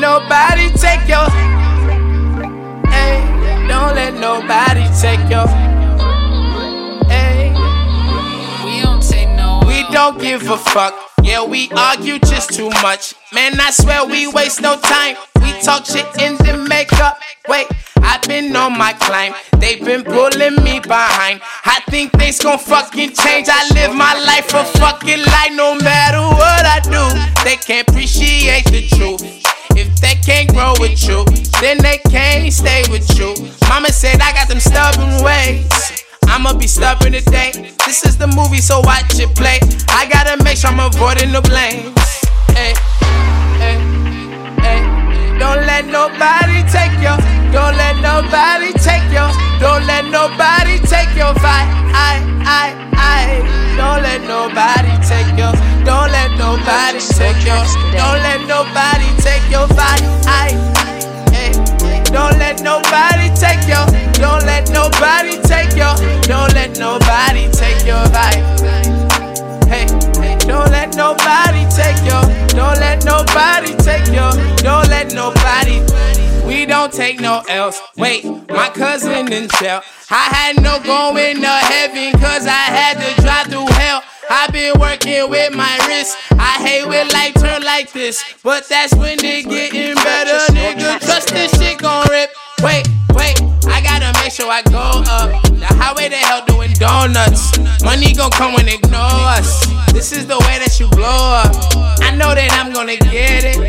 nobody take your. Hey, don't let nobody take your. Hey, We don't take no. we don't give a fuck. Yeah, we argue just too much. Man, I swear we waste no time. We talk shit in the makeup. Wait, I've been on my climb. They've been pulling me behind. I think things gon' fucking change. I live my life a fucking lie no matter what I do. They can't appreciate the truth. Can't grow with you, then they can't stay with you. Mama said I got them stubborn ways. I'ma be stubborn today. This is the movie, so watch it play. I gotta make sure I'm avoiding the blames. Hey, hey, hey. Don't let nobody take your. Don't let nobody take your. Don't let nobody take your vibe. I, I, I. Don't let nobody take your. Don't let nobody take your. Don't let nobody take your vibe. Let nobody. We don't take no else. Wait, my cousin in jail. I had no going to heaven cause I had to drive through hell. i been working with my wrist. I hate when life turn like this. But that's when they getting better, nigga. Trust this shit gon' rip. Wait, wait, I gotta make sure I go up. The highway to hell doing donuts. Money gon' come they ignore us. This is the way that you blow up. I know that I'm gonna get it.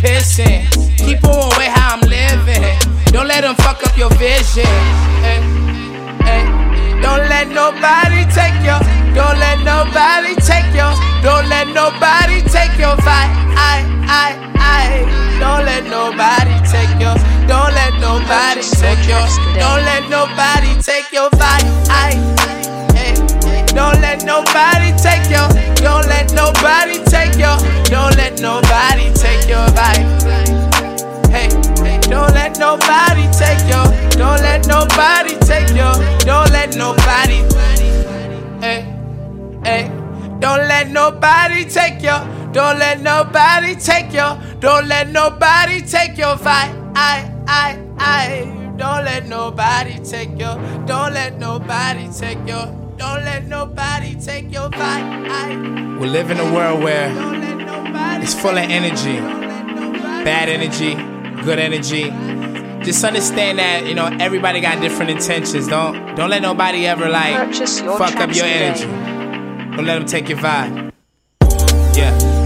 Never had a pot to piss in. Keep on way how I'm living. Don't let them fuck up your vision. Hey, hey. Don't let nobody take your. Don't let nobody take your. Don't let nobody take your vibe. I, I, I. Don't let nobody take your. Don't let nobody take your. Don't let nobody take your vibe. I, hey. Don't let nobody take your. Don't let nobody take your. Don't let nobody vibe. Hey, don't let nobody take your. Don't let nobody take your. Don't let nobody. Hey, hey. Don't let nobody take your. Don't let nobody take your. Don't let nobody take your vibe. I, I, I. Don't let nobody take your. Don't let nobody take your. Don't let nobody take your vibe. I. We live in a world where nobody. it's full of energy, bad energy, good energy. Just understand that you know everybody got different intentions. Don't don't let nobody ever like fuck up your today. energy. Don't let them take your vibe. Yeah.